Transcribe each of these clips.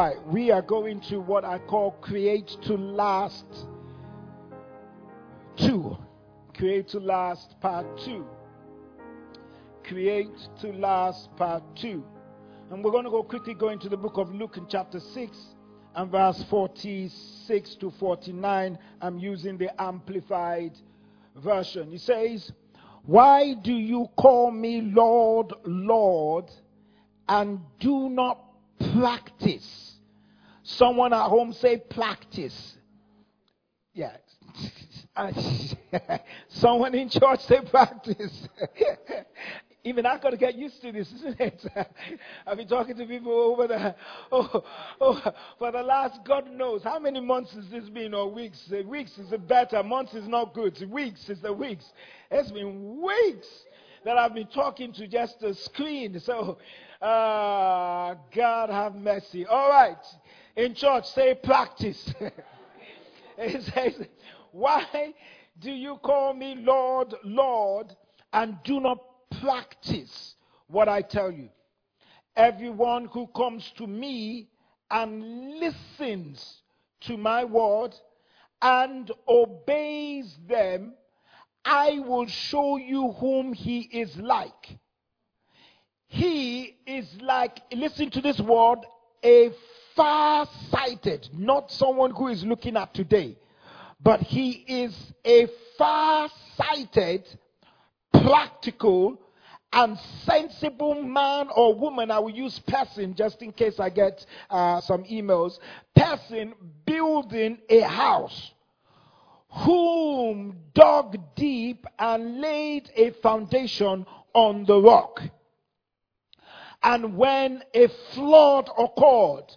Right, we are going to what I call create to last two. Create to last part two. Create to last part two. And we're going to go quickly go into the book of Luke in chapter 6 and verse 46 to 49. I'm using the amplified version. He says, Why do you call me Lord, Lord, and do not practice. Someone at home say practice. Yeah. Someone in church say practice. Even I got to get used to this, isn't it? I've been talking to people over the, oh, oh, for the last, God knows, how many months has this been, or weeks? Weeks is better, months is not good. Weeks is the weeks. It's been weeks that I've been talking to just a screen. So Ah, God have mercy. All right. In church, say practice. it says, Why do you call me Lord, Lord, and do not practice what I tell you? Everyone who comes to me and listens to my word and obeys them, I will show you whom he is like. He is like, listen to this word, a far sighted, not someone who is looking at today, but he is a far sighted, practical, and sensible man or woman. I will use person just in case I get uh, some emails. Person building a house whom dug deep and laid a foundation on the rock. And when a flood occurred,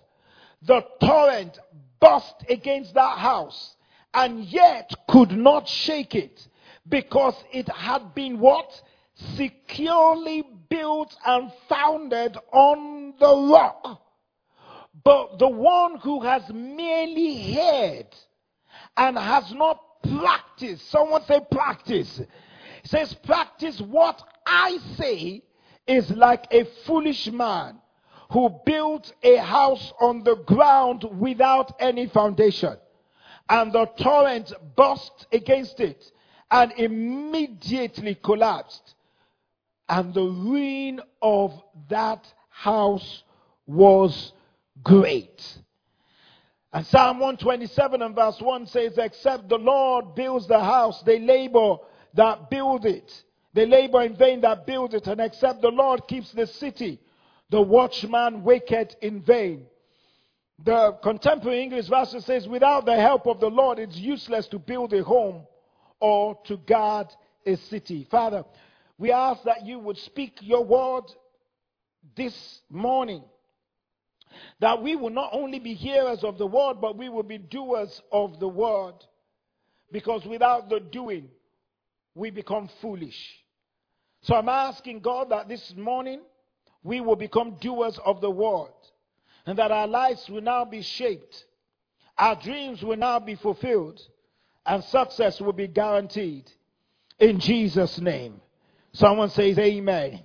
the torrent burst against that house and yet could not shake it because it had been what? Securely built and founded on the rock. But the one who has merely heard and has not practiced, someone say practice, says practice what I say is like a foolish man who built a house on the ground without any foundation. And the torrent burst against it and immediately collapsed. And the ruin of that house was great. And Psalm 127 and verse 1 says, Except the Lord builds the house, they labor that build it. They labor in vain that build it, and except the Lord keeps the city, the watchman waketh in vain. The contemporary English version says, Without the help of the Lord, it's useless to build a home or to guard a city. Father, we ask that you would speak your word this morning. That we will not only be hearers of the word, but we will be doers of the word. Because without the doing, we become foolish. So I'm asking God that this morning we will become doers of the word and that our lives will now be shaped, our dreams will now be fulfilled, and success will be guaranteed. In Jesus' name. Someone says amen.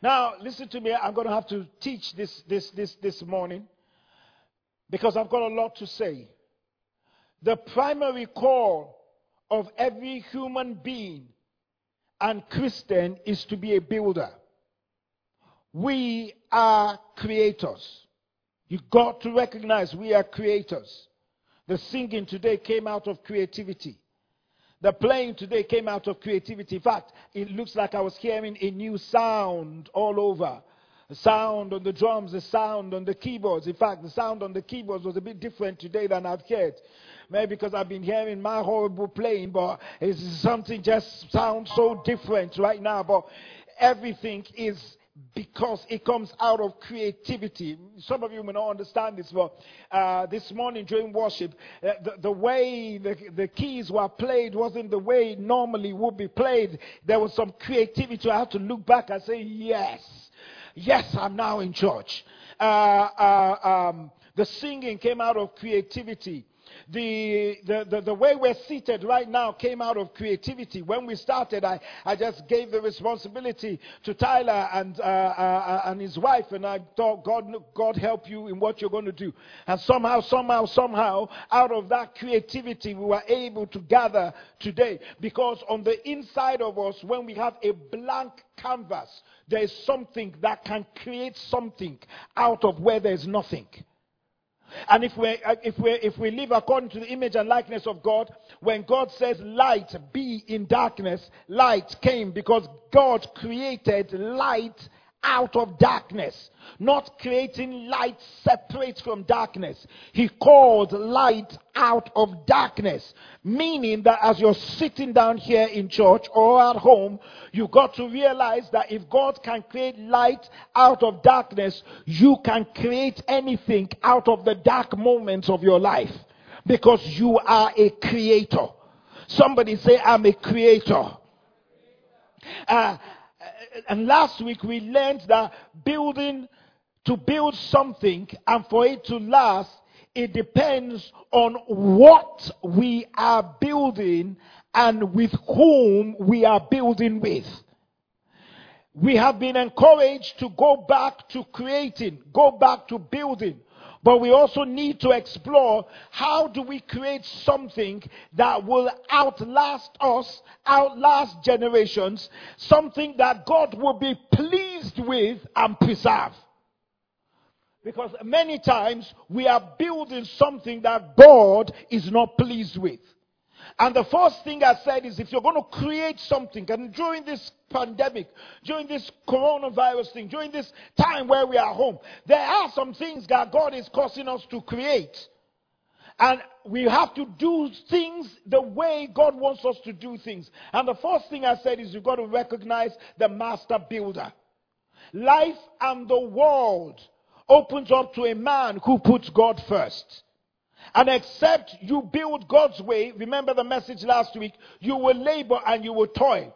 Now, listen to me. I'm going to have to teach this, this, this, this morning because I've got a lot to say. The primary call of every human being and Christian is to be a builder. We are creators. You got to recognize we are creators. The singing today came out of creativity. The playing today came out of creativity. In fact, it looks like I was hearing a new sound all over. The sound on the drums, the sound on the keyboards. In fact, the sound on the keyboards was a bit different today than I've heard. Maybe because I've been hearing my horrible playing, but it's something just sounds so different right now. But everything is because it comes out of creativity. Some of you may not understand this, but uh, this morning during worship, uh, the, the, way the, the keys were played wasn't the way it normally would be played. There was some creativity. I had to look back and say, yes, yes, I'm now in church. Uh, uh um, the singing came out of creativity. The, the, the, the, way we're seated right now came out of creativity. When we started, I, I just gave the responsibility to Tyler and, uh, uh, and his wife, and I thought, God, God help you in what you're going to do. And somehow, somehow, somehow, out of that creativity, we were able to gather today. Because on the inside of us, when we have a blank canvas, there is something that can create something out of where there's nothing. And if we, uh, if, we, if we live according to the image and likeness of God, when God says light be in darkness, light came because God created light out of darkness, not creating light separate from darkness. He called light out of darkness, meaning that as you're sitting down here in church or at home, you got to realize that if God can create light out of darkness, you can create anything out of the dark moments of your life because you are a creator. Somebody say, I'm a creator. Uh, and last week we learned that building, to build something and for it to last, it depends on what we are building and with whom we are building with. We have been encouraged to go back to creating, go back to building. But we also need to explore how do we create something that will outlast us, outlast generations, something that God will be pleased with and preserve. Because many times we are building something that God is not pleased with. And the first thing I said is if you're going to create something, and during this pandemic, during this coronavirus thing, during this time where we are home, there are some things that God is causing us to create. And we have to do things the way God wants us to do things. And the first thing I said is you've got to recognize the master builder. Life and the world opens up to a man who puts God first. And except you build God's way, remember the message last week, you will labor and you will toil.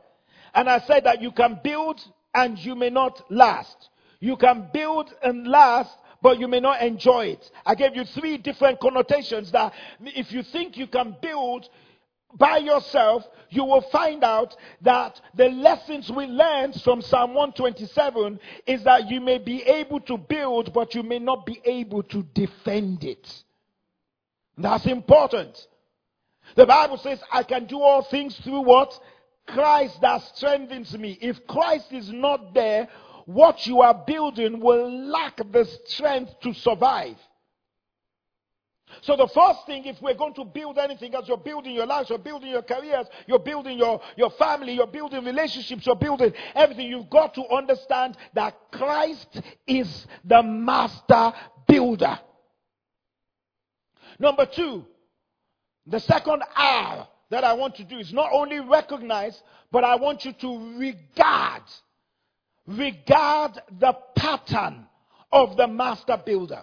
And I said that you can build and you may not last. You can build and last, but you may not enjoy it. I gave you three different connotations that if you think you can build by yourself, you will find out that the lessons we learned from Psalm 127 is that you may be able to build, but you may not be able to defend it. That's important. The Bible says, I can do all things through what? Christ that strengthens me. If Christ is not there, what you are building will lack the strength to survive. So the first thing, if we're going to build anything as you're building your lives, you're building your careers, you're building your, your family, you're building relationships, you're building everything, you've got to understand that Christ is the master builder. Number two, the second R that I want to do is not only recognize, but I want you to regard, regard the pattern of the master builder.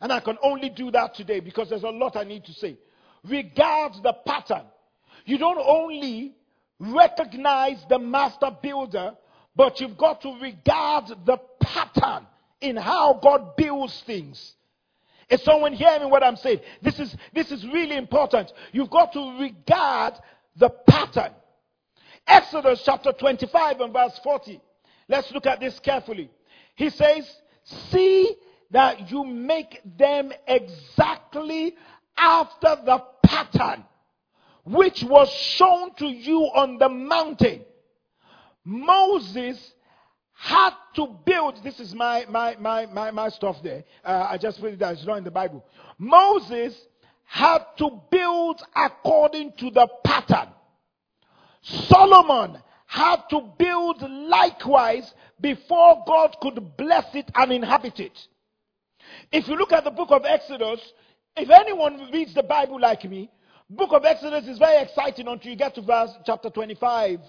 And I can only do that today because there's a lot I need to say. Regard the pattern. You don't only recognize the master builder, but you've got to regard the pattern in how God builds things. Is someone hearing what I'm saying? This is, this is really important. You've got to regard the pattern. Exodus chapter 25 and verse 40. Let's look at this carefully. He says, See that you make them exactly after the pattern which was shown to you on the mountain. Moses had to build. This is my my my my, my stuff there. Uh, I just put it down. It's not in the Bible. Moses had to build according to the pattern. Solomon had to build likewise before God could bless it and inhabit it. If you look at the book of Exodus, if anyone reads the Bible like me, book of Exodus is very exciting until you get to verse chapter 25.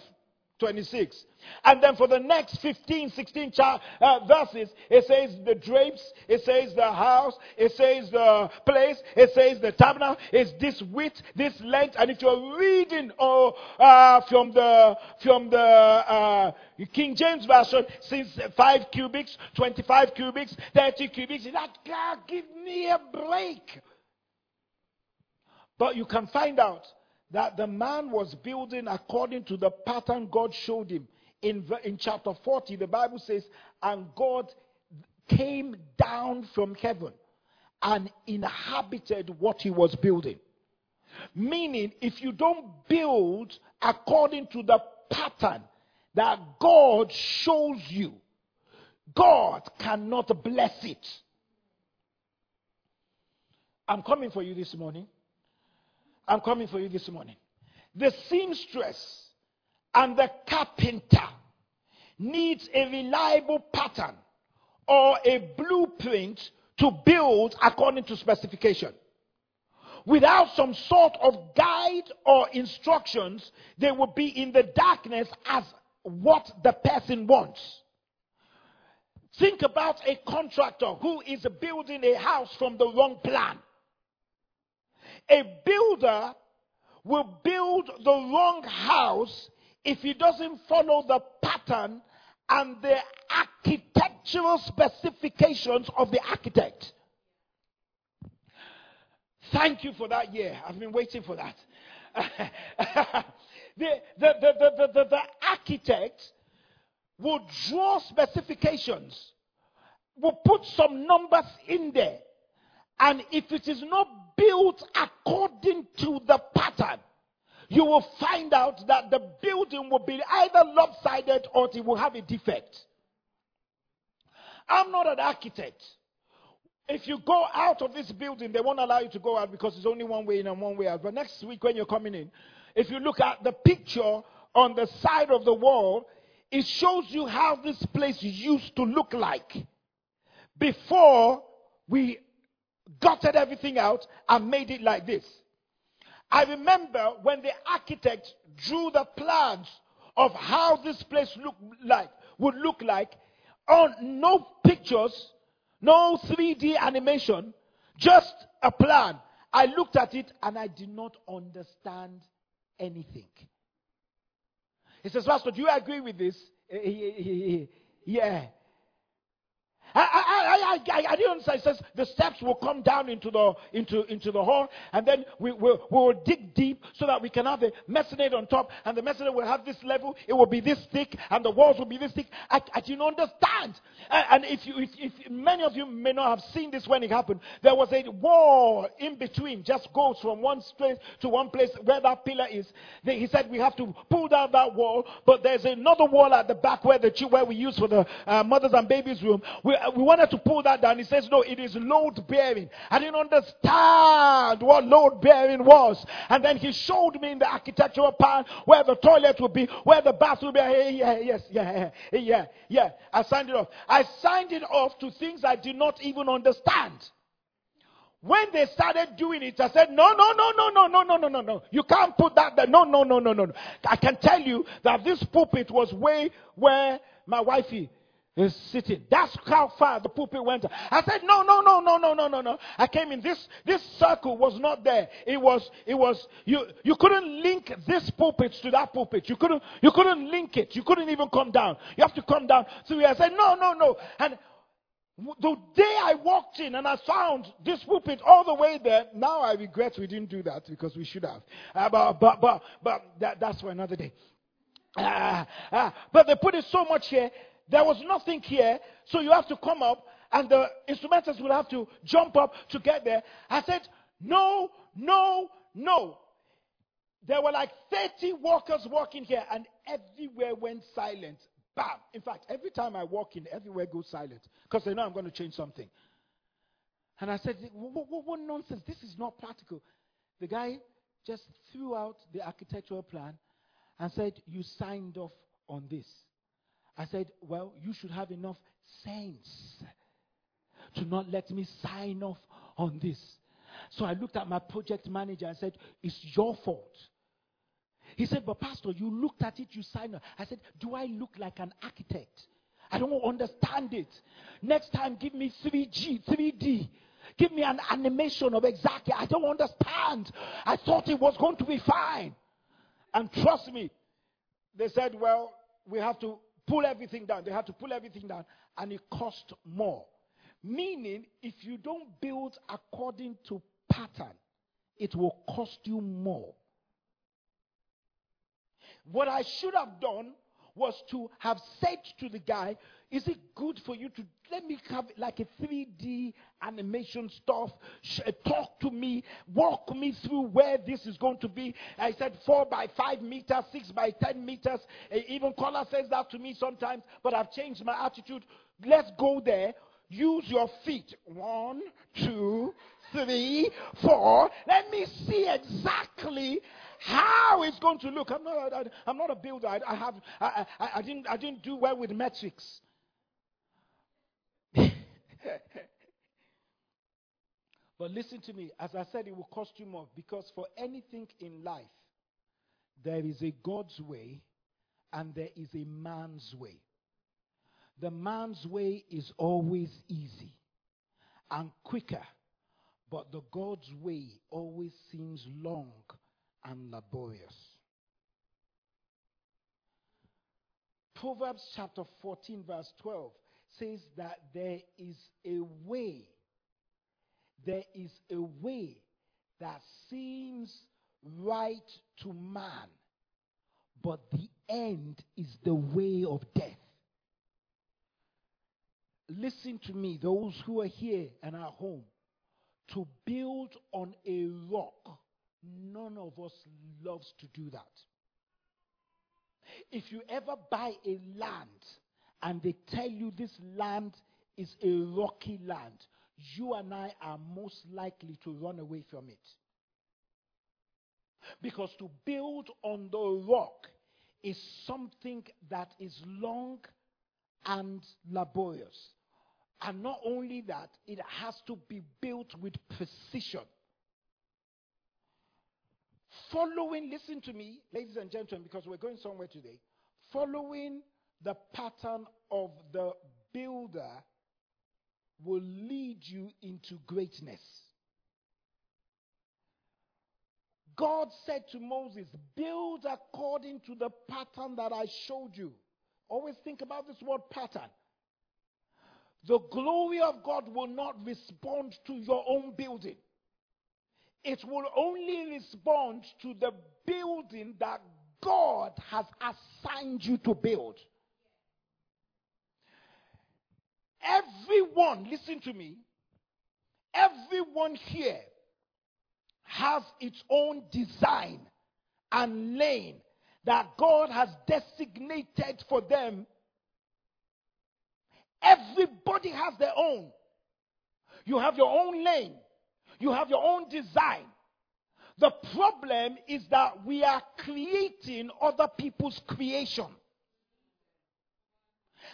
26. And then for the next 15, 16 cha- uh, verses, it says the drapes, it says the house, it says the place, it says the tabernacle, it's this width, this length. And if you're reading oh, uh, from the, from the uh, King James Version, since 5 cubits, 25 cubits, 30 cubits, like, God, give me a break. But you can find out that the man was building according to the pattern God showed him. In, in chapter 40, the Bible says, and God came down from heaven and inhabited what he was building. Meaning, if you don't build according to the pattern that God shows you, God cannot bless it. I'm coming for you this morning. I'm coming for you this morning. The seamstress and the carpenter needs a reliable pattern or a blueprint to build according to specification. Without some sort of guide or instructions, they will be in the darkness as what the person wants. Think about a contractor who is building a house from the wrong plan. A builder will build the wrong house if he doesn't follow the pattern and the architectural specifications of the architect. Thank you for that year. I've been waiting for that. the, the, the, the, the, architect will draw specifications, will put some numbers in there. And if it is not built according to the pattern, you will find out that the building will be either lopsided or it will have a defect. I'm not an architect. If you go out of this building, they won't allow you to go out because it's only one way in and one way out. But next week, when you're coming in, if you look at the picture on the side of the wall, it shows you how this place used to look like before we gutted everything out and made it like this. I remember when the architect drew the plans of how this place look like would look like on no pictures, no 3D animation, just a plan. I looked at it and I did not understand anything. He says, Pastor, do you agree with this? Yeah. I, I, I, I, didn't understand. Says the steps will come down into the into into the hall, and then we will we will dig deep so that we can have the mezzanine on top, and the mezzanine will have this level. It will be this thick, and the walls will be this thick. I, I didn't understand. And, and if you if, if many of you may not have seen this when it happened, there was a wall in between, just goes from one place to one place where that pillar is. They, he said we have to pull down that wall, but there's another wall at the back where the where we use for the uh, mothers and babies room. We, we wanted to pull that down. He says, No, it is load bearing. I didn't understand what load bearing was. And then he showed me in the architectural plan where the toilet would be, where the bath would be. Hey, yeah, yes, yeah, yeah, yeah. I signed it off. I signed it off to things I did not even understand. When they started doing it, I said, no, no, no, no, no, no, no, no, no, no. You can't put that there. No, no, no, no, no. I can tell you that this pulpit was way where my wifey is sitting. That's how far the pulpit went. I said, no, no, no, no, no, no, no, no. I came in. This this circle was not there. It was it was you you couldn't link this pulpit to that pulpit. You couldn't you couldn't link it. You couldn't even come down. You have to come down. So I said, no, no, no. And the day I walked in and I found this pulpit all the way there, now I regret we didn't do that because we should have. Uh, but but but, but that, that's for another day. Uh, uh, but they put it so much here there was nothing here, so you have to come up, and the instrumentalists will have to jump up to get there. I said, No, no, no. There were like 30 workers walking here, and everywhere went silent. Bam. In fact, every time I walk in, everywhere goes silent because they know I'm going to change something. And I said, what, what, what, nonsense? This is not practical. The guy just threw out the architectural plan and said, You signed off on this. I said, Well, you should have enough sense to not let me sign off on this. So I looked at my project manager and said, It's your fault. He said, But Pastor, you looked at it, you signed it. I said, Do I look like an architect? I don't understand it. Next time, give me 3G, 3D. Give me an animation of exactly. I don't understand. I thought it was going to be fine. And trust me, they said, Well, we have to pull everything down. They had to pull everything down, and it cost more. Meaning, if you don't build according to pattern, it will cost you more. What I should have done was to have said to the guy, Is it good for you to let me have like a 3D animation stuff? Uh, talk to me, walk me through where this is going to be. I said 4 by 5 meters, 6 by 10 meters. Uh, even Collar says that to me sometimes, but I've changed my attitude. Let's go there. Use your feet. One, two, three, four. Let me see exactly how it's going to look. I'm not, I, am not a builder. I, I have, I, I, I, didn't, I didn't do well with metrics. but listen to me. As I said, it will cost you more because for anything in life, there is a God's way and there is a man's way. The man's way is always easy and quicker, but the God's way always seems long and laborious. Proverbs chapter 14, verse 12 says that there is a way, there is a way that seems right to man, but the end is the way of death. Listen to me, those who are here and are home. To build on a rock None of us loves to do that. If you ever buy a land and they tell you this land is a rocky land, you and I are most likely to run away from it. Because to build on the rock is something that is long and laborious. And not only that, it has to be built with precision. Following, listen to me, ladies and gentlemen, because we're going somewhere today. Following the pattern of the builder will lead you into greatness. God said to Moses, Build according to the pattern that I showed you. Always think about this word pattern. The glory of God will not respond to your own building it will only respond to the building that God has assigned you to build. Everyone, listen to me, everyone here has its own design and lane that God has designated for them. Everybody has their own. You have your own lane. You have your own design. The problem is that we are creating other people's creation.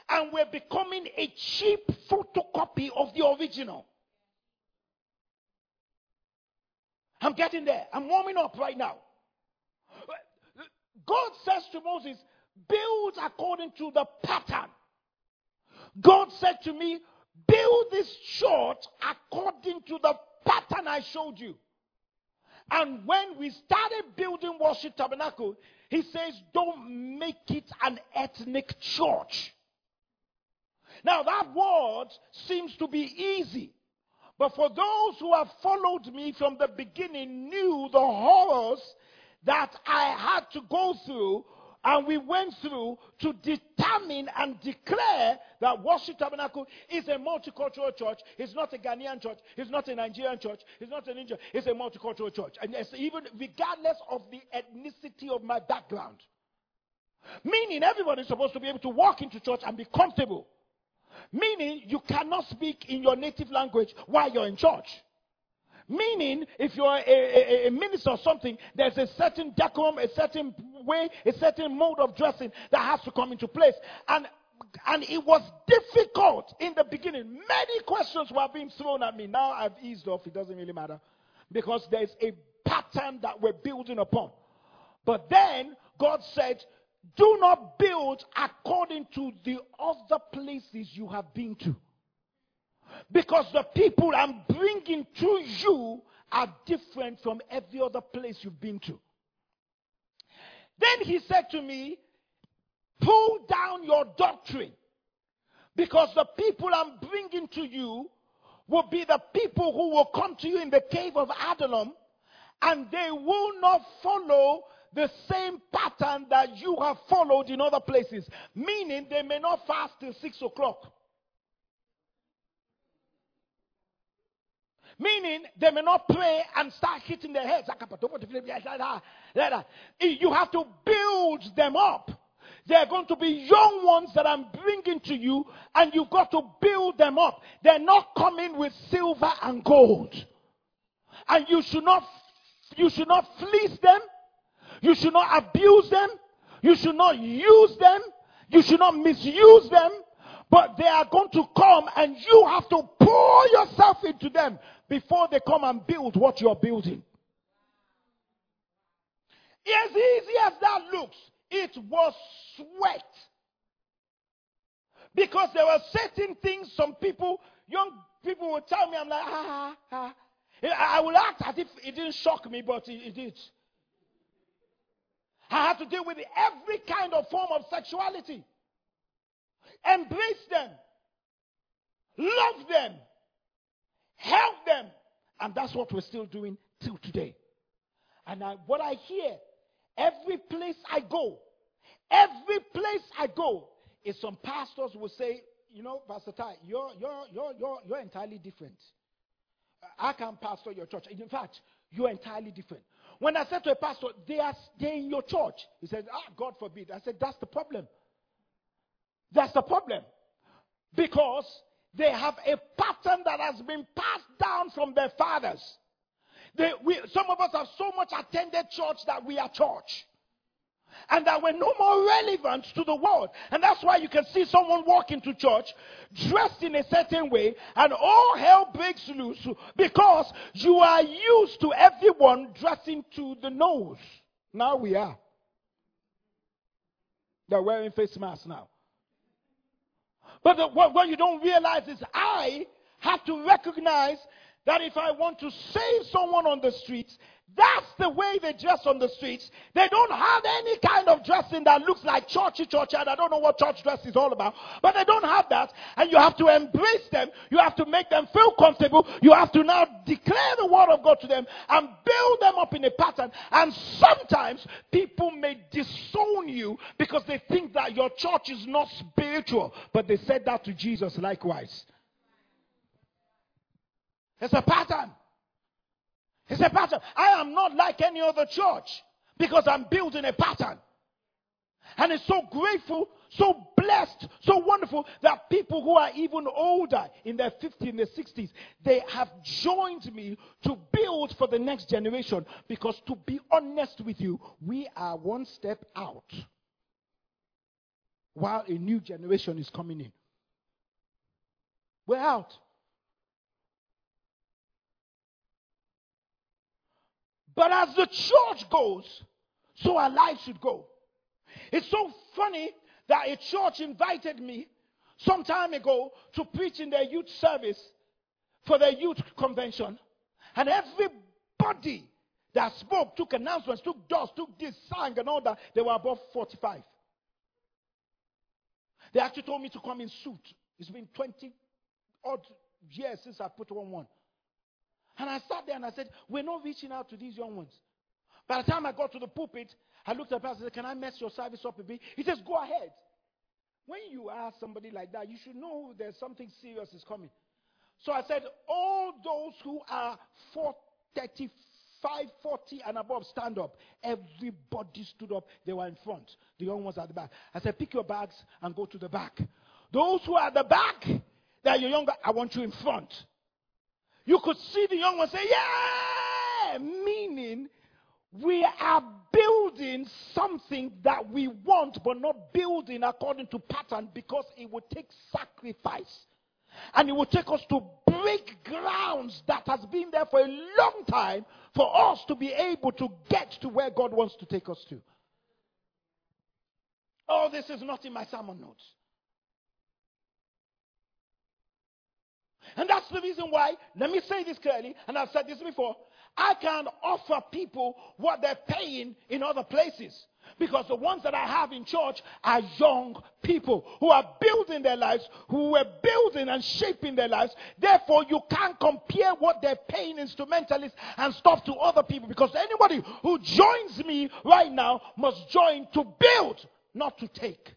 And we're becoming a cheap photocopy of the original. I'm getting there. I'm warming up right now. God says to Moses, build according to the pattern. God said to me, build this church according to the pattern I showed you. And when we started building Worship Tabernacle, he says, don't make it an ethnic church. Now, that word seems to be easy. But for those who have followed me from the beginning, knew the horrors that I had to go through and we went through to determine and declare that Worship Tabernacle is a multicultural church. It's not a Ghanaian church. It's not a Nigerian church. It's not an Indian. It's a multicultural church. And even regardless of the ethnicity of my background. Meaning everybody is supposed to be able to walk into church and be comfortable. Meaning you cannot speak in your native language while you're in church. Meaning, if you're a, a, a, minister or something, there's a certain decorum, a certain way, a certain mode of dressing that has to come into place. And and it was difficult in the beginning. Many questions were being thrown at me. Now I've eased off, it doesn't really matter. Because there's a pattern that we're building upon. But then God said, do not build according to the other places you have been to. Because the people I'm bringing to you are different from every other place you've been to. Then he said to me, Pull down your doctrine. Because the people I'm bringing to you will be the people who will come to you in the cave of Adullam, and they will not follow the same pattern that you have followed in other places. Meaning they may not fast till six o'clock. Meaning they may not pray and start hitting their heads. You have to build them up. They're going to be young ones that I'm bringing to you, and you've got to build them up. They're not coming with silver and gold. And you should not, you should not fleece them. You should not abuse them. You should not use them. You should not misuse them. But they are going to come and you have to pour yourself into them before they come and build what you're building. As easy as that looks, it was sweat. Because there were certain things some people, young people would tell me, I'm like, ah, ah, ah. I will act as if it didn't shock me, but it, it did. I had to deal with every kind of form of sexuality. Embrace them. Love them. Help them. And that's what we're still doing till today. And I, what I hear, every place I go, every place I go, is some pastors will say, you know, Pastor Ty, you're, you're, you're, you're, you're entirely different. I can't pastor your church. In fact, you're entirely different. When I said to a pastor, they are they in your church, he said, Ah, God forbid. I said, That's the problem. That's the problem. Because they have a pattern that has been passed down from their fathers. They, we, some of us have so much attended church that we are church and that we're no more relevant to the world. And that's why you can see someone walk into church dressed in a certain way and all hell breaks loose because you are used to everyone dressing to the nose. Now we are. They're wearing face masks now. But the, what, what you don't realize is I have to recognize that if I want to save someone on the streets, that's the way they dress on the streets. They don't have any kind of dressing that looks like churchy church. And I don't know what church dress is all about. But they don't have that. And you have to embrace them. You have to make them feel comfortable. You have to now declare the word of God to them and build them up in a pattern. And sometimes people may disown you because they think that your church is not spiritual. But they said that to Jesus likewise. It's a pattern. It's a pattern. I am not like any other church because I'm building a pattern. And it's so grateful, so blessed, so wonderful that people who are even older in their 50s, in their 60s, they have joined me to build for the next generation. Because to be honest with you, we are one step out while a new generation is coming in. We're out. But as the church goes, so our life should go. It's so funny that a church invited me some time ago to preach in their youth service for their youth convention. And everybody that spoke, took announcements, took doors, took this, sang, and all that, they were above 45. They actually told me to come in suit. It's been 20 odd years since I put on one. And I sat there and I said, We're not reaching out to these young ones. By the time I got to the pulpit, I looked at the pastor and said, Can I mess your service up a bit? He says, Go ahead. When you ask somebody like that, you should know there's something serious is coming. So I said, All those who are 35, 40 and above, stand up. Everybody stood up. They were in front. The young ones at the back. I said, Pick your bags and go to the back. Those who are at the back, that you're younger, I want you in front. You could see the young one say, Yeah! Meaning, we are building something that we want, but not building according to pattern because it would take sacrifice. And it will take us to break grounds that has been there for a long time for us to be able to get to where God wants to take us to. Oh, this is not in my sermon notes. And that's the reason why, let me say this clearly, and I've said this before. I can't offer people what they're paying in other places. Because the ones that I have in church are young people who are building their lives, who were building and shaping their lives. Therefore, you can't compare what they're paying instrumentalists and stuff to other people. Because anybody who joins me right now must join to build, not to take.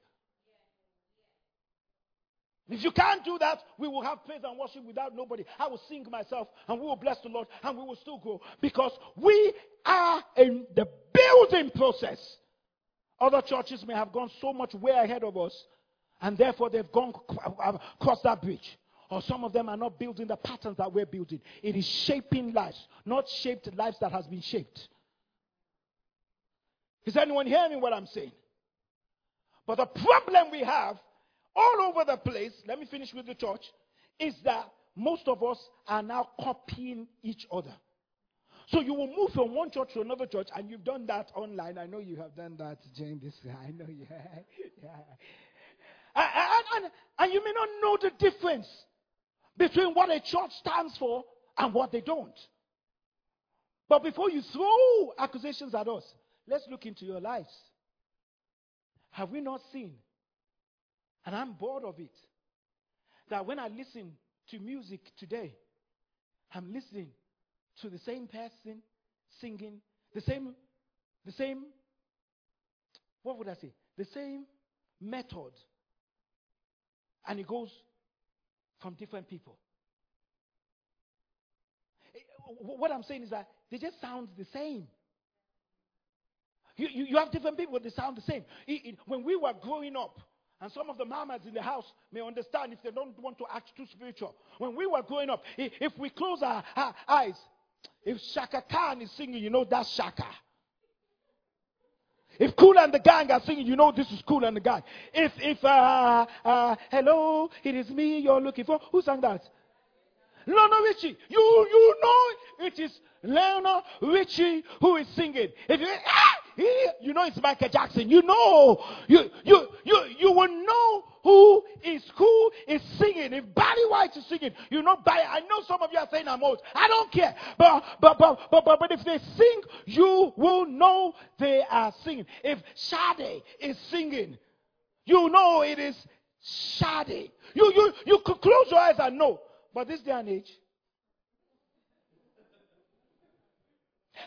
If you can't do that, we will have praise and worship without nobody. I will sing myself and we will bless the Lord and we will still grow because we are in the building process. Other churches may have gone so much way ahead of us and therefore they've gone across that bridge. Or some of them are not building the patterns that we're building. It is shaping lives, not shaped lives that has been shaped. Is anyone hearing what I'm saying? But the problem we have all over the place, let me finish with the church, is that most of us are now copying each other. So you will move from one church to another church, and you've done that online. I know you have done that, Jane. This, I know you. yeah. And, and, and you may not know the difference between what a church stands for and what they don't. But before you throw accusations at us, let's look into your lives. Have we not seen and I'm bored of it. That when I listen to music today, I'm listening to the same person singing, the same, the same, what would I say? The same method. And it goes from different people. What I'm saying is that they just sound the same. You, you, you have different people, they sound the same. It, it, when we were growing up, and some of the mamas in the house may understand if they don't want to act too spiritual. When we were growing up, if we close our, our eyes, if Chaka Khan is singing, you know that's Chaka. If Kool and the Gang are singing, you know this is Kool and the Gang. If, if, uh, uh, hello, it is me you're looking for. Who sang that? Lionel Richie. You, you know it is Lionel Richie who is singing. If you, ah! you know it's Michael Jackson. You know, you, you, you, you will know who is who is singing. If Barry White is singing, you know Barry. I know some of you are saying I'm old. I don't care. But but but but but, but if they sing, you will know they are singing. If Sade is singing, you know it is Sade. You you you could close your eyes and know. But this day and age,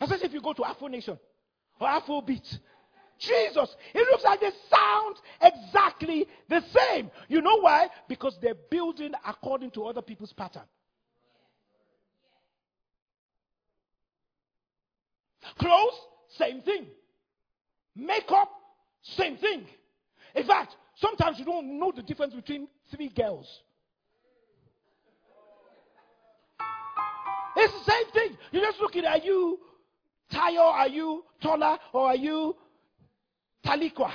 especially if you go to Afro Nation, Afrobeat. Jesus. It looks like they sound exactly the same. You know why? Because they're building according to other people's pattern. Clothes, same thing. Makeup, same thing. In fact, sometimes you don't know the difference between three girls. It's the same thing. You're just looking at you Tayo, are you taller or are you Taliqua?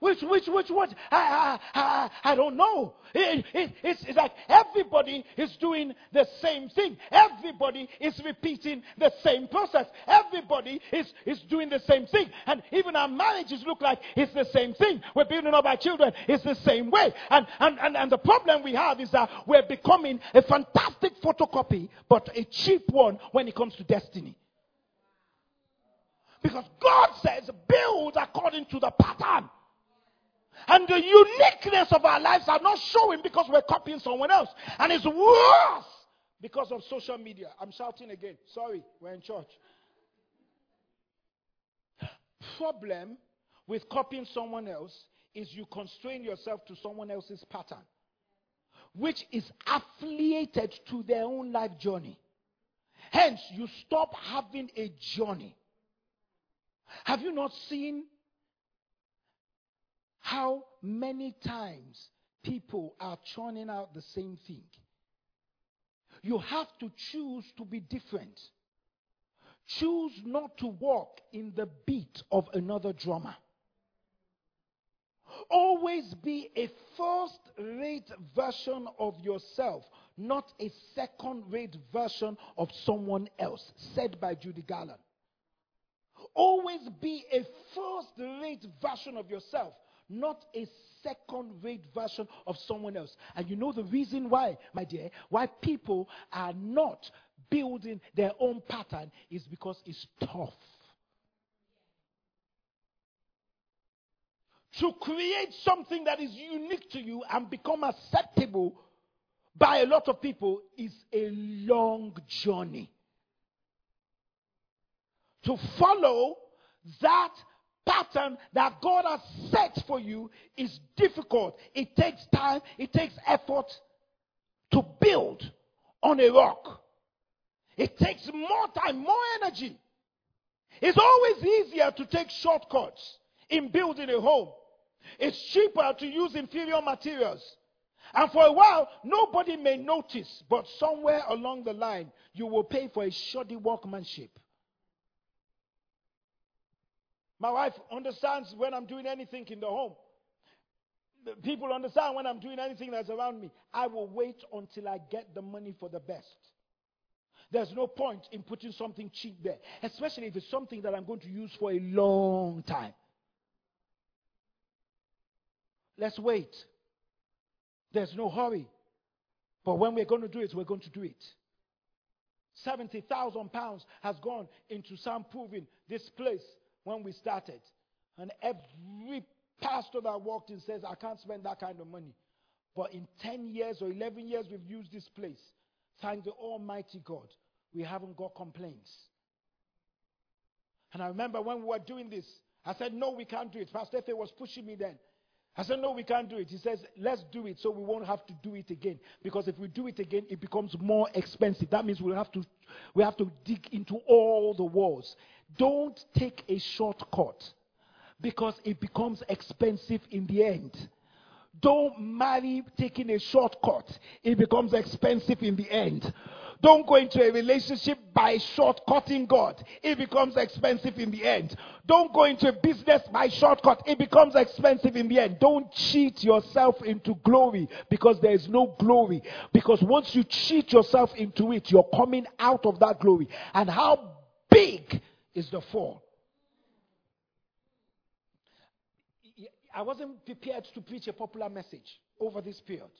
Which, which, which one? I, I, I, I don't know. It, it, it's, it's like everybody is doing the same thing. Everybody is repeating the same process. Everybody is, is doing the same thing. And even our marriages look like it's the same thing. We're building up our children. It's the same way. And, and, and, and the problem we have is that we're becoming a fantastic photocopy, but a cheap one when it comes to destiny. Because God says, build according to the pattern. And the uniqueness of our lives are not showing because we're copying someone else. And it's worse because of social media. I'm shouting again. Sorry, we're in church. Problem with copying someone else is you constrain yourself to someone else's pattern, which is affiliated to their own life journey. Hence, you stop having a journey. Have you not seen how many times people are churning out the same thing? You have to choose to be different. Choose not to walk in the beat of another drummer. Always be a first rate version of yourself. not a second rate version of someone else, said by Judy Garland. Always be a first rate version of yourself, not a second rate version of someone else. And you know the reason why, my dear, why people are not building their own pattern is because it's tough. To create something that is unique to you and become acceptable by a lot of people is a long journey. To follow that pattern that God has set for you is difficult. It takes time, it takes effort to build on a rock. It takes more time, more energy. It's always easier to take shortcuts in building a home. It's cheaper to use inferior materials. And for a while, nobody may notice, but somewhere along the line, you will pay for a shoddy workmanship. My wife understands when I'm doing anything in the home. People understand when I'm doing anything that's around me. I will wait until I get the money for the best. There's no point in putting something cheap there, especially if it's something that I'm going to use for a long time. Let's wait. There's no hurry. But when we're going to do it, we're going to do it. 70,000 pounds has gone into soundproofing this place when we started. And every pastor that walked in says, I can't spend that kind of money. But in 10 years or 11 years, we've used this place. Thank the Almighty God, we haven't got complaints. And I remember when we were doing this, I said, No, we can't do it. Pastor Efe was pushing me then. I said, No, we can't do it. He says, Let's do it so we won't have to do it again. Because if we do it again, it becomes more expensive. That means we'll have to, we have to dig into all the walls. Don't take a shortcut because it becomes expensive in the end. Don't marry taking a shortcut, it becomes expensive in the end. Don't go into a relationship by shortcutting God. It becomes expensive in the end. Don't go into a business by shortcut. It becomes expensive in the end. Don't cheat yourself into glory because there is no glory. Because once you cheat yourself into it, you're coming out of that glory. And how big is the fall? I wasn't prepared to preach a popular message over this period.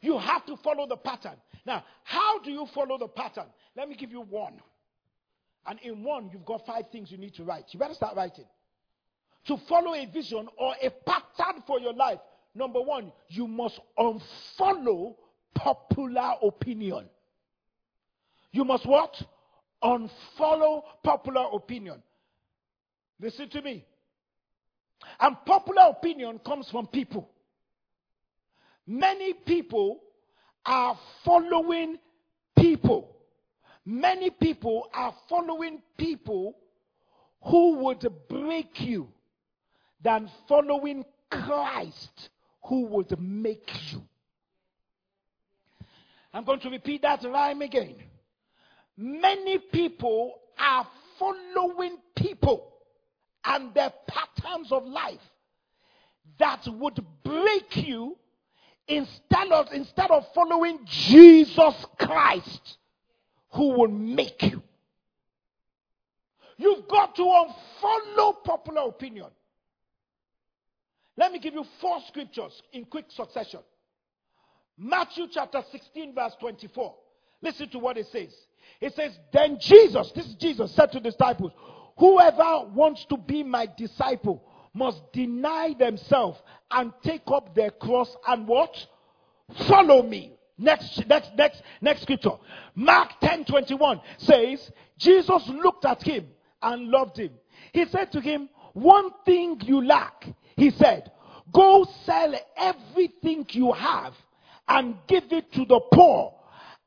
You have to follow the pattern. Now, how do you follow the pattern? Let me give you one. And in one, you've got five things you need to write. You better start writing. To follow a vision or a pattern for your life, number one, you must unfollow popular opinion. You must what? Unfollow popular opinion. Listen to me. And popular opinion comes from people. Many people are following people. Many people are following people who would break you than following Christ who would make you. I'm going to repeat that rhyme again. Many people are following people and their patterns of life that would break you instead of, instead of following Jesus Christ, who will make you. You've got to unfollow popular opinion. Let me give you four scriptures in quick succession. Matthew chapter 16, verse 24. Listen to what it says. It says, Then Jesus, this is Jesus, said to the disciples, Whoever wants to be my disciple must deny themselves and take up their cross and what? Follow me. Next, next, next, next scripture. Mark 10 21 says, Jesus looked at him and loved him. He said to him, One thing you lack. He said, Go sell everything you have and give it to the poor,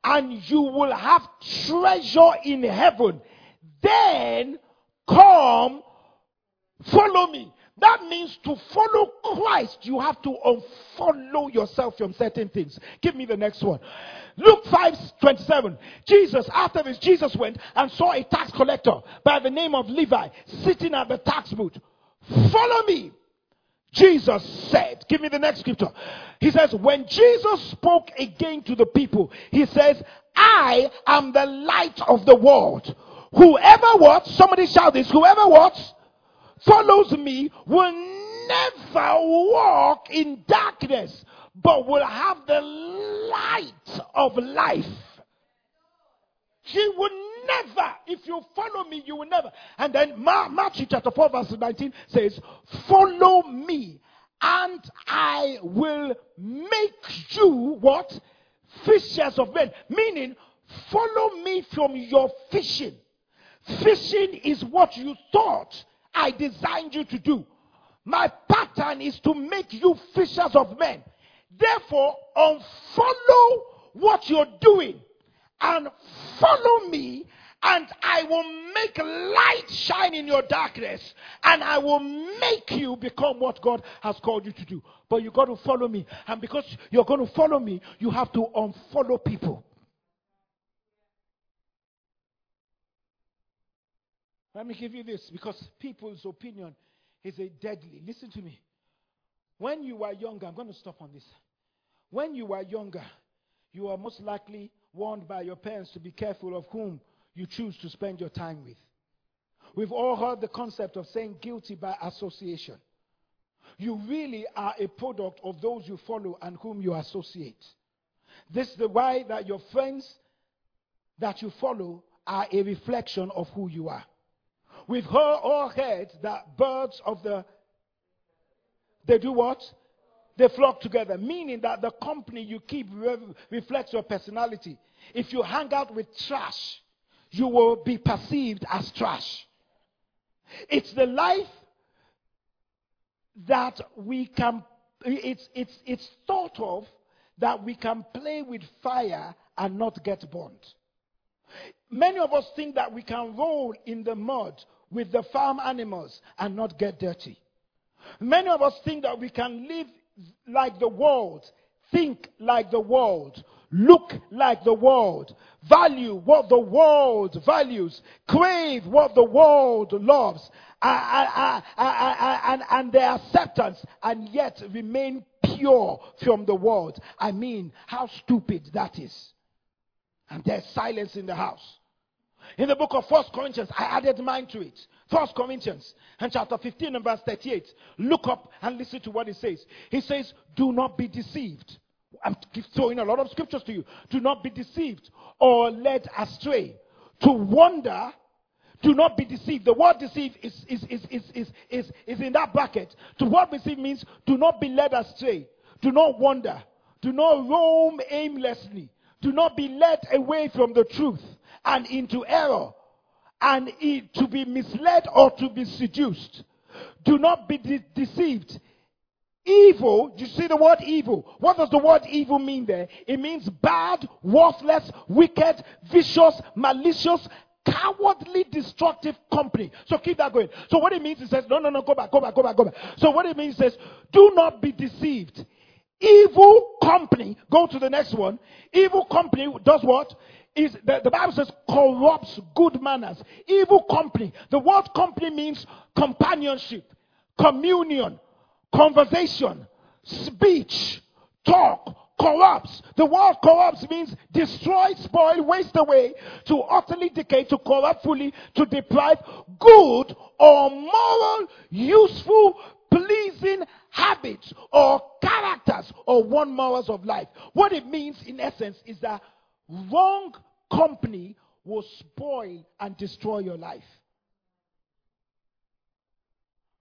and you will have treasure in heaven. Then come, follow me. That means to follow Christ, you have to unfollow yourself from certain things. Give me the next one. Luke 5 27. Jesus, after this, Jesus went and saw a tax collector by the name of Levi sitting at the tax booth. Follow me. Jesus said, give me the next scripture. He says, when Jesus spoke again to the people, he says, I am the light of the world. Whoever what? Somebody shout this. Whoever what? Follows me will never walk in darkness, but will have the light of life. He will never, if you follow me, you will never. And then Matthew chapter 4, verse 19 says, Follow me, and I will make you what? Fishers of men. Meaning, follow me from your fishing. Fishing is what you thought I designed you to do. My pattern is to make you fishers of men. Therefore, unfollow what you're doing and follow me and I will make light shine in your darkness, and I will make you become what God has called you to do. But you've got to follow me, and because you're going to follow me, you have to unfollow people. Let me give you this because people's opinion is a deadly. Listen to me. When you were younger, I'm going to stop on this. When you were younger, you are most likely warned by your parents to be careful of whom you choose to spend your time with. We've all heard the concept of saying guilty by association. You really are a product of those you follow and whom you associate. This is the why that your friends that you follow are a reflection of who you are. We've all heard that birds of the they do what? They flock together, meaning that the company you keep re- reflects your personality. If you hang out with trash, you will be perceived as trash. It's the life that we can, it's, it's, it's thought of that we can play with fire and not get burned. Many of us think that we can roll in the mud with the farm animals and not get dirty. Many of us think that we can live like the world, think like the world, look like the world, value what the world values, crave what the world loves, and, and their acceptance, and yet remain pure from the world. I mean, how stupid that is. And there's silence in the house. In the book of First Corinthians, I added mine to it. First Corinthians and chapter 15 and verse 38. Look up and listen to what it says. He says, Do not be deceived. I'm throwing a lot of scriptures to you. Do not be deceived or led astray. To wander, do not be deceived. The word deceive is, is, is, is, is, is, is in that bracket. To what deceive means do not be led astray. Do not wander. Do not roam aimlessly. Do not be led away from the truth and into error and to be misled or to be seduced. Do not be de- deceived. Evil, you see the word evil. What does the word evil mean there? It means bad, worthless, wicked, vicious, malicious, cowardly, destructive company. So keep that going. So what it means is says, no, no, no, go back, go back, go back, go back. So what it means is, do not be deceived. Evil company, go to the next one. Evil company does what? Is the, the, Bible says corrupts good manners. Evil company. The word company means companionship, communion, conversation, speech, talk, corrupts. The word corrupts means destroy, spoil, waste away, to utterly decay, to corrupt fully, to deprive good or moral, useful, pleasing habits or characters or one morals of life. What it means in essence is that wrong company will spoil and destroy your life.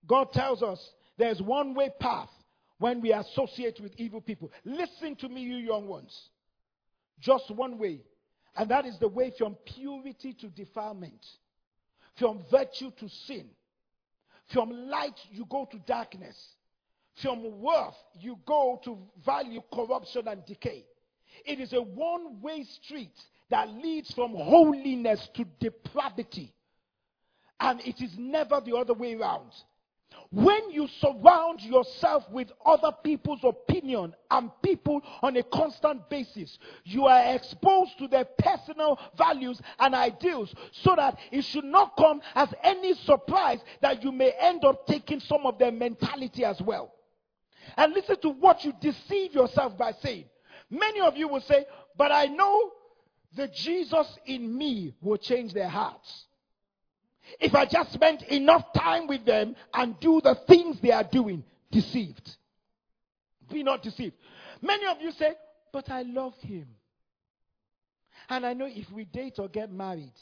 God tells us there's one way path when we associate with evil people. Listen to me, you young ones. Just one way. And that is the way from purity to defilement, from virtue to sin. From light, you go to darkness. From worth, you go to value, corruption, and decay. It is a one way street that leads from holiness to depravity. And it is never the other way around. When you surround yourself with other people's opinion and people on a constant basis, you are exposed to their personal values and ideals so that it should not come as any surprise that you may end up taking some of their mentality as well. And listen to what you deceive yourself by saying. Many of you will say, But I know the Jesus in me will change their hearts. If I just spend enough time with them and do the things they are doing, deceived. Be not deceived. Many of you say, But I love him. And I know if we date or get married,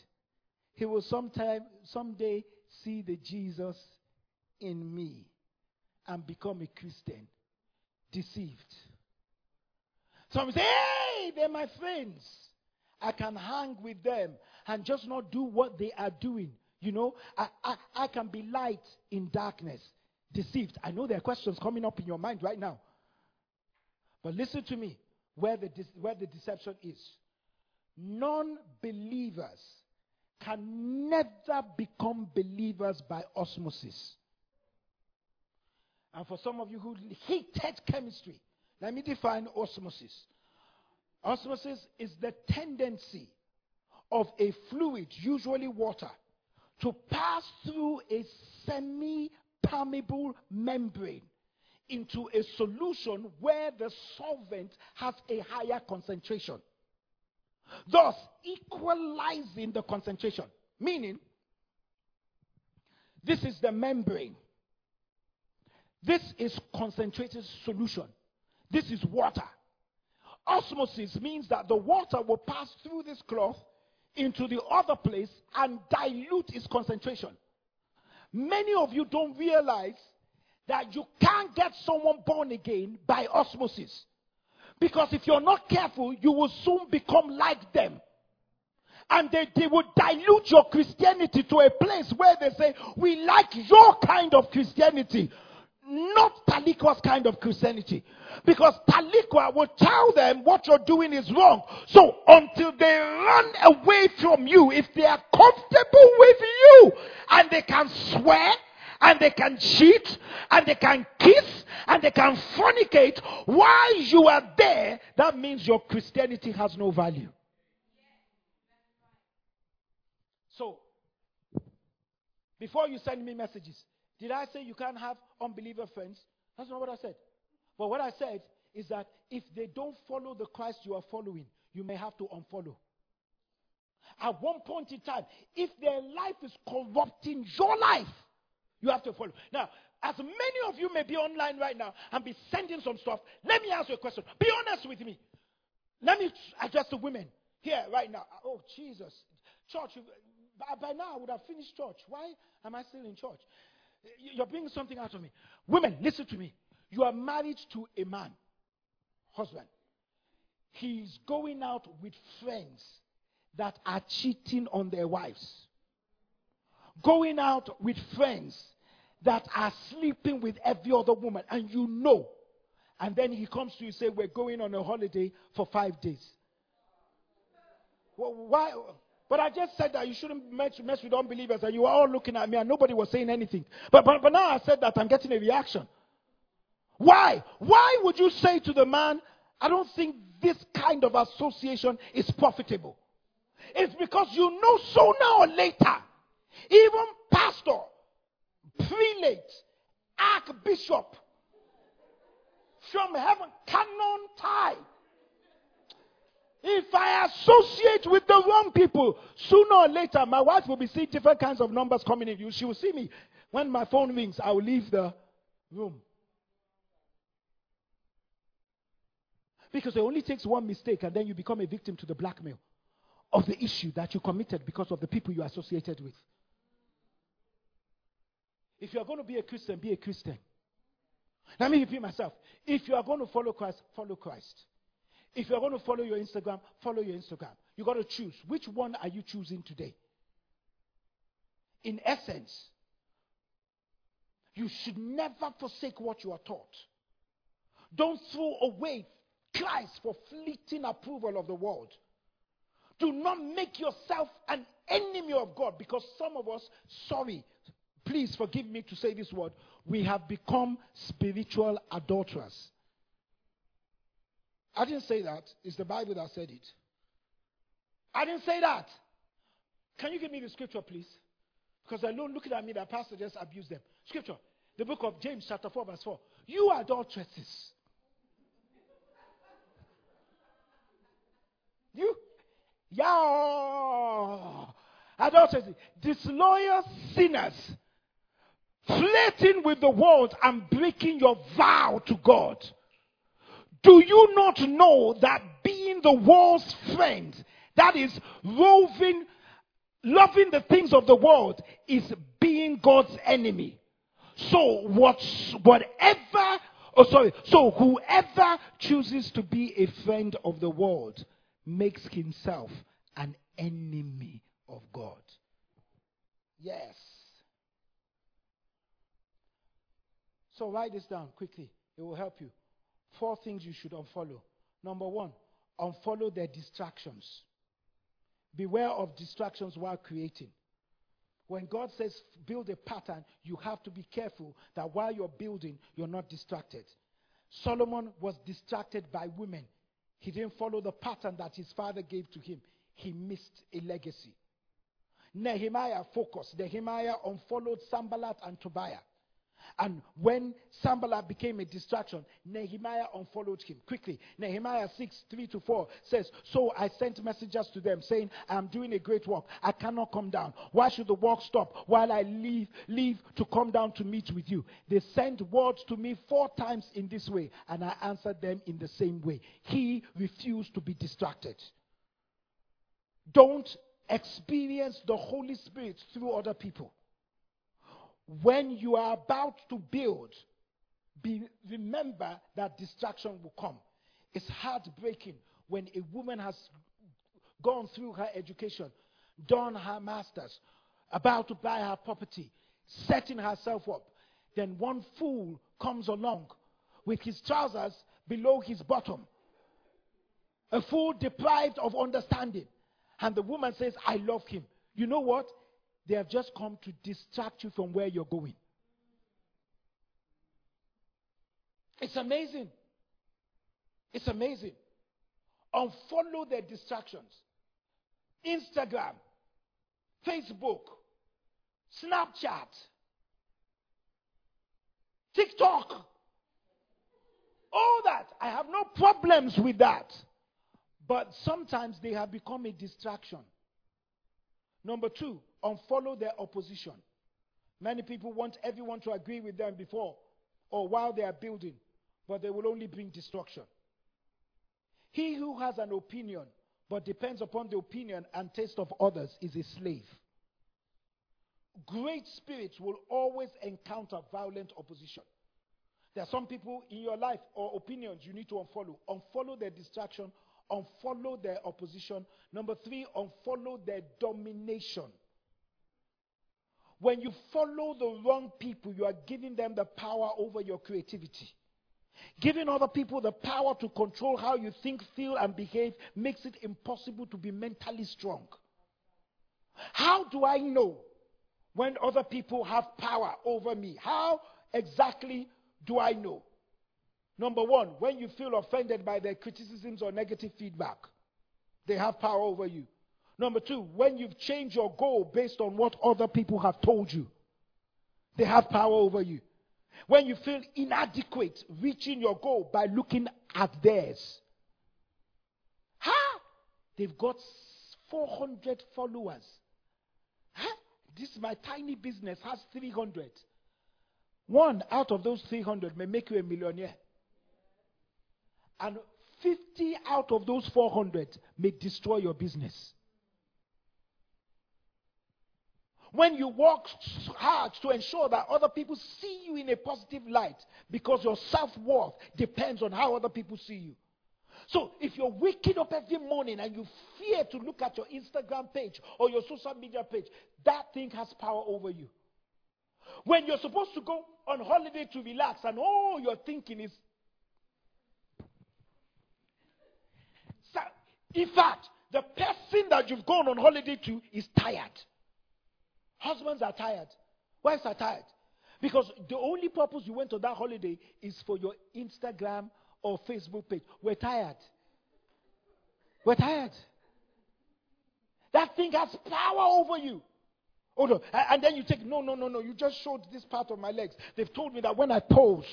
he will sometime, someday see the Jesus in me and become a Christian. Deceived. Some say, Hey, they're my friends. I can hang with them and just not do what they are doing. You know, I, I, I can be light in darkness. Deceived. I know there are questions coming up in your mind right now. But listen to me where the, where the deception is. Non believers can never become believers by osmosis. And for some of you who hated chemistry, let me define osmosis. Osmosis is the tendency of a fluid, usually water, to pass through a semi permeable membrane into a solution where the solvent has a higher concentration. Thus, equalizing the concentration. Meaning, this is the membrane. This is concentrated solution. This is water. Osmosis means that the water will pass through this cloth into the other place and dilute its concentration. Many of you don't realize that you can't get someone born again by osmosis. Because if you're not careful, you will soon become like them. And they, they will dilute your Christianity to a place where they say, We like your kind of Christianity, not Talikwa's kind of Christianity. Because Talikwa will tell them what you're doing is wrong. So until they run away from you, if they are comfortable with you and they can swear and they can cheat and they can kiss and they can fornicate while you are there, that means your Christianity has no value. So, before you send me messages, did I say you can't have unbeliever friends? That's not what I said. But what I said is that if they don't follow the Christ you are following, you may have to unfollow. At one point in time, if their life is corrupting your life, you have to follow. Now, as many of you may be online right now and be sending some stuff, let me ask you a question. Be honest with me. Let me address the women here right now. Oh, Jesus. Church, by now I would have finished church. Why am I still in church? You're bringing something out of me. Women, listen to me. You are married to a man, husband. He's going out with friends that are cheating on their wives. Going out with friends that are sleeping with every other woman, and you know. And then he comes to you and say, We're going on a holiday for five days. Well, why? But I just said that you shouldn't mess, mess with unbelievers, and you were all looking at me, and nobody was saying anything. But, but, but now I said that I'm getting a reaction. Why? Why would you say to the man, I don't think this kind of association is profitable? It's because you know sooner or later, even pastor, prelate, archbishop from heaven, canon tie. If I associate with the wrong people, sooner or later, my wife will be seeing different kinds of numbers coming in. She will see me. When my phone rings, I will leave the room. Because it only takes one mistake and then you become a victim to the blackmail of the issue that you committed because of the people you associated with. If you are going to be a Christian, be a Christian. Let me repeat myself. If you are going to follow Christ, follow Christ. If you are going to follow your Instagram, follow your Instagram. You got to choose. Which one are you choosing today? In essence, you should never forsake what you are taught. Don't throw away Christ for fleeting approval of the world. Do not make yourself an enemy of God because some of us, sorry, please forgive me to say this word, we have become spiritual adulterers. I didn't say that. It's the Bible that said it. I didn't say that. Can you give me the scripture, please? Because they're looking at me, that pastor just abused them. Scripture. The book of James, chapter 4, verse 4. You adulteresses. You, yeah, adulteresses, disloyal sinners, flirting with the world and breaking your vow to God. Do you not know that being the world's friend, that is roving, loving the things of the world, is being God's enemy? So what, whatever, oh sorry, so whoever chooses to be a friend of the world makes himself an enemy of God. Yes. So write this down quickly. It will help you. Four things you should unfollow. Number one, unfollow their distractions. Beware of distractions while creating. When God says build a pattern, you have to be careful that while you're building, you're not distracted. Solomon was distracted by women. He didn't follow the pattern that his father gave to him. He missed a legacy. Nehemiah focused. Nehemiah unfollowed Sanballat and Tobiah. And when Sanballat became a distraction, Nehemiah unfollowed him quickly. Nehemiah 6 3 to 4 says, So I sent messengers to them saying, I'm doing a great work. I cannot come down. Why should the work stop while I leave, leave to come down to meet with you? They sent words to me four times in this way, and I answered them in the same way. He refused to be distracted. Don't experience the Holy Spirit through other people when you are about to build, be, remember that distraction will come. It's heartbreaking when a woman has gone through her education, done her master's, about to buy her property, setting herself up. Then one fool comes along with his trousers below his bottom. A fool deprived of understanding. And the woman says, I love him. You know what? They have just come to distract you from where you're going. It's amazing. It's amazing. Unfollow their distractions. Instagram, Facebook, Snapchat, TikTok. All that. I have no problems with that. But sometimes they have become a distraction. Number two, unfollow their opposition. Many people want everyone to agree with them before or while they are building, but they will only bring destruction. He who has an opinion but depends upon the opinion and taste of others is a slave. Great spirits will always encounter violent opposition. There are some people in your life or opinions you need to unfollow. Unfollow their distraction, unfollow their opposition. Number three, unfollow their domination. When you follow the wrong people, you are giving them the power over your creativity. Giving other people the power to control how you think, feel, and behave makes it impossible to be mentally strong. How do I know when other people have power over me? How exactly do I know? Number one, when you feel offended by their criticisms or negative feedback, they have power over you. Number two, when you've changed your goal based on what other people have told you, they have power over you. When you feel inadequate reaching your goal by looking at theirs. Huh? They've got 400 followers. Huh? This my tiny business has 300. One out of those 300 may make you a millionaire. And 50 out of those 400 may destroy your business. When you work hard to ensure that other people see you in a positive light because your self worth depends on how other people see you. So if you're waking up every morning and you fear to look at your Instagram page or your social media page, that thing has power over you. When you're supposed to go on holiday to relax and all you're thinking is, in fact, the person that you've gone on holiday to is tired. Husbands are tired. Wives are tired. Because the only purpose you went to that holiday is for your Instagram or Facebook page. We're tired. We're tired. That thing has power over you. Oh no. And then you take, no, no, no, no. You just showed this part of my legs. They've told me that when I pose,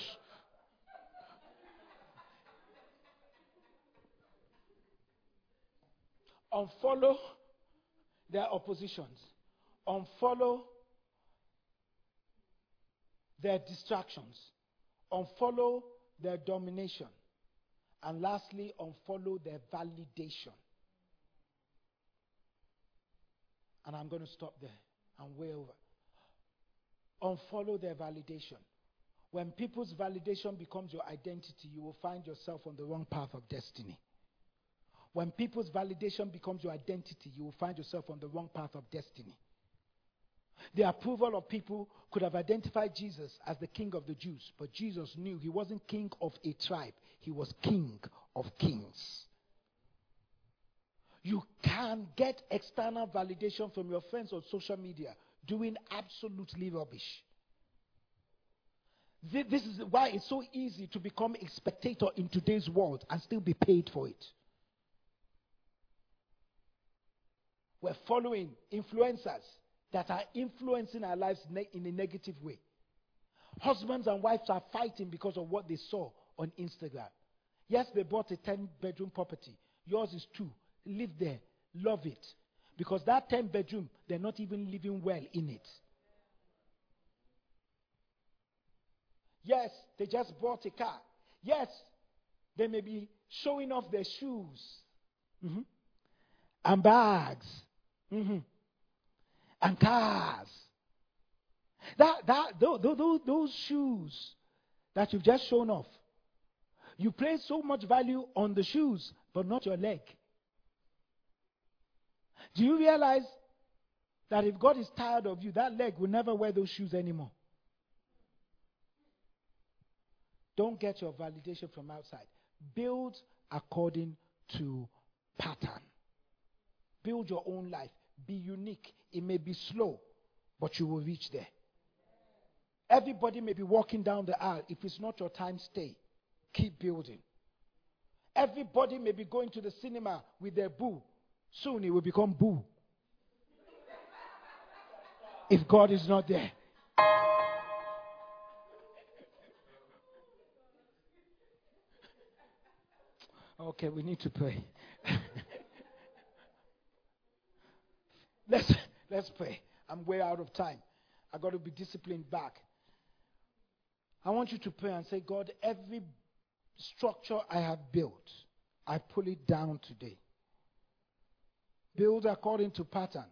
unfollow their oppositions, unfollow their distractions, unfollow their domination, and lastly, unfollow their validation. And I'm going to stop there. I'm way over. Unfollow their validation. When people's validation becomes your identity, you will find yourself on the wrong path of destiny. When people's validation becomes your identity, you will find yourself on the wrong path of destiny. The approval of people could have identified Jesus as the king of the Jews, but Jesus knew he wasn't king of a tribe, he was king of kings. You can get external validation from your friends on social media doing absolutely rubbish. This is why it's so easy to become a spectator in today's world and still be paid for it. We're following influencers that are influencing our lives ne- in a negative way. Husbands and wives are fighting because of what they saw on Instagram. Yes, they bought a 10 bedroom property. Yours is two. Live there. Love it. Because that 10 bedroom, they're not even living well in it. Yes, they just bought a car. Yes, they may be showing off their shoes mm-hmm. and bags mm-hmm. and cars. That, that, those, those, those shoes that you've just shown off, you place so much value on the shoes, but not your leg. Do you realize that if God is tired of you, that leg will never wear those shoes anymore? Don't get your validation from outside. Build according to pattern. Build your own life. Be unique. It may be slow, but you will reach there. Everybody may be walking down the aisle. If it's not your time, stay. Keep building. Everybody may be going to the cinema with their boo. Soon it will become boo. If God is not there. Okay, we need to pray. Let's pray. I'm way out of time. I got to be disciplined back. I want you to pray and say, God, every structure I have built, I pull it down today. Build according to pattern.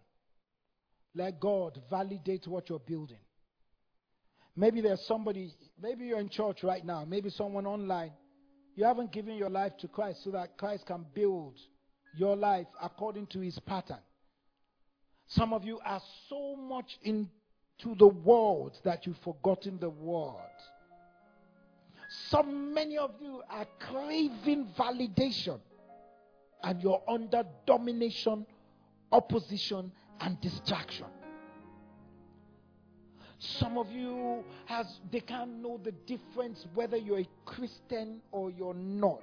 Let God validate what you're building. Maybe there's somebody, maybe you're in church right now, maybe someone online. You haven't given your life to Christ so that Christ can build your life according to his pattern. Some of you are so much into the world that you've forgotten the word. So many of you are craving validation and you're under domination opposition, and distraction. Some of you has they can't know the difference whether you're a Christian or you're not.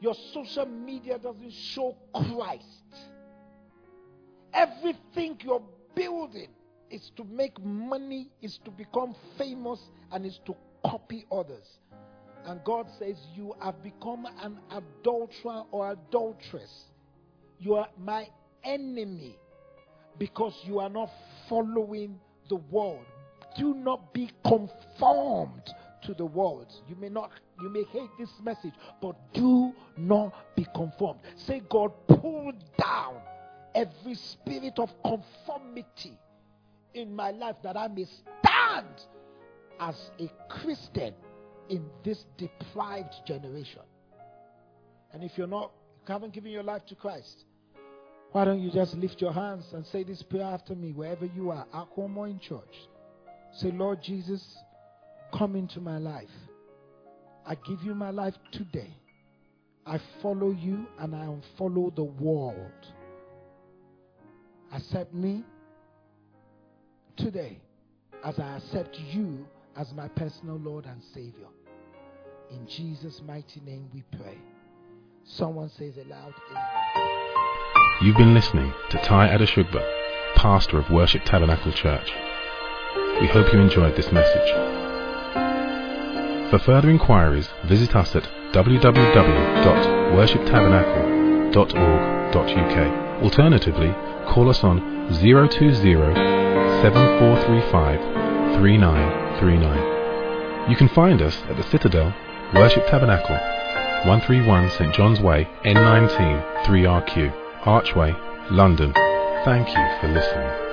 Your social media doesn't show Christ. Everything you're building is to make money, is to become famous, and is to copy others. And God says, You have become an adulterer or adulteress. You are my enemy because you are not following the world. Do not be conformed to the world. You may not, you may hate this message, but do not be conformed. Say, God, pull down every spirit of conformity in my life that I may stand as a Christian in this deprived generation. And if you're not, you haven't given your life to Christ, why don't you just lift your hands and say this prayer after me, wherever you are, at home or in church? Say, Lord Jesus, come into my life. I give you my life today. I follow you and I unfollow the world. Accept me today as I accept you as my personal Lord and Savior. In Jesus' mighty name we pray. Someone says aloud, Amen. You've been listening to Ty Adeshugba, pastor of Worship Tabernacle Church. We hope you enjoyed this message. For further inquiries, visit us at www.worshiptabernacle.org Alternatively, call us on 020 7435 3939. You can find us at the Citadel Worship Tabernacle, 131 St John's Way, N19 3RQ, Archway, London. Thank you for listening.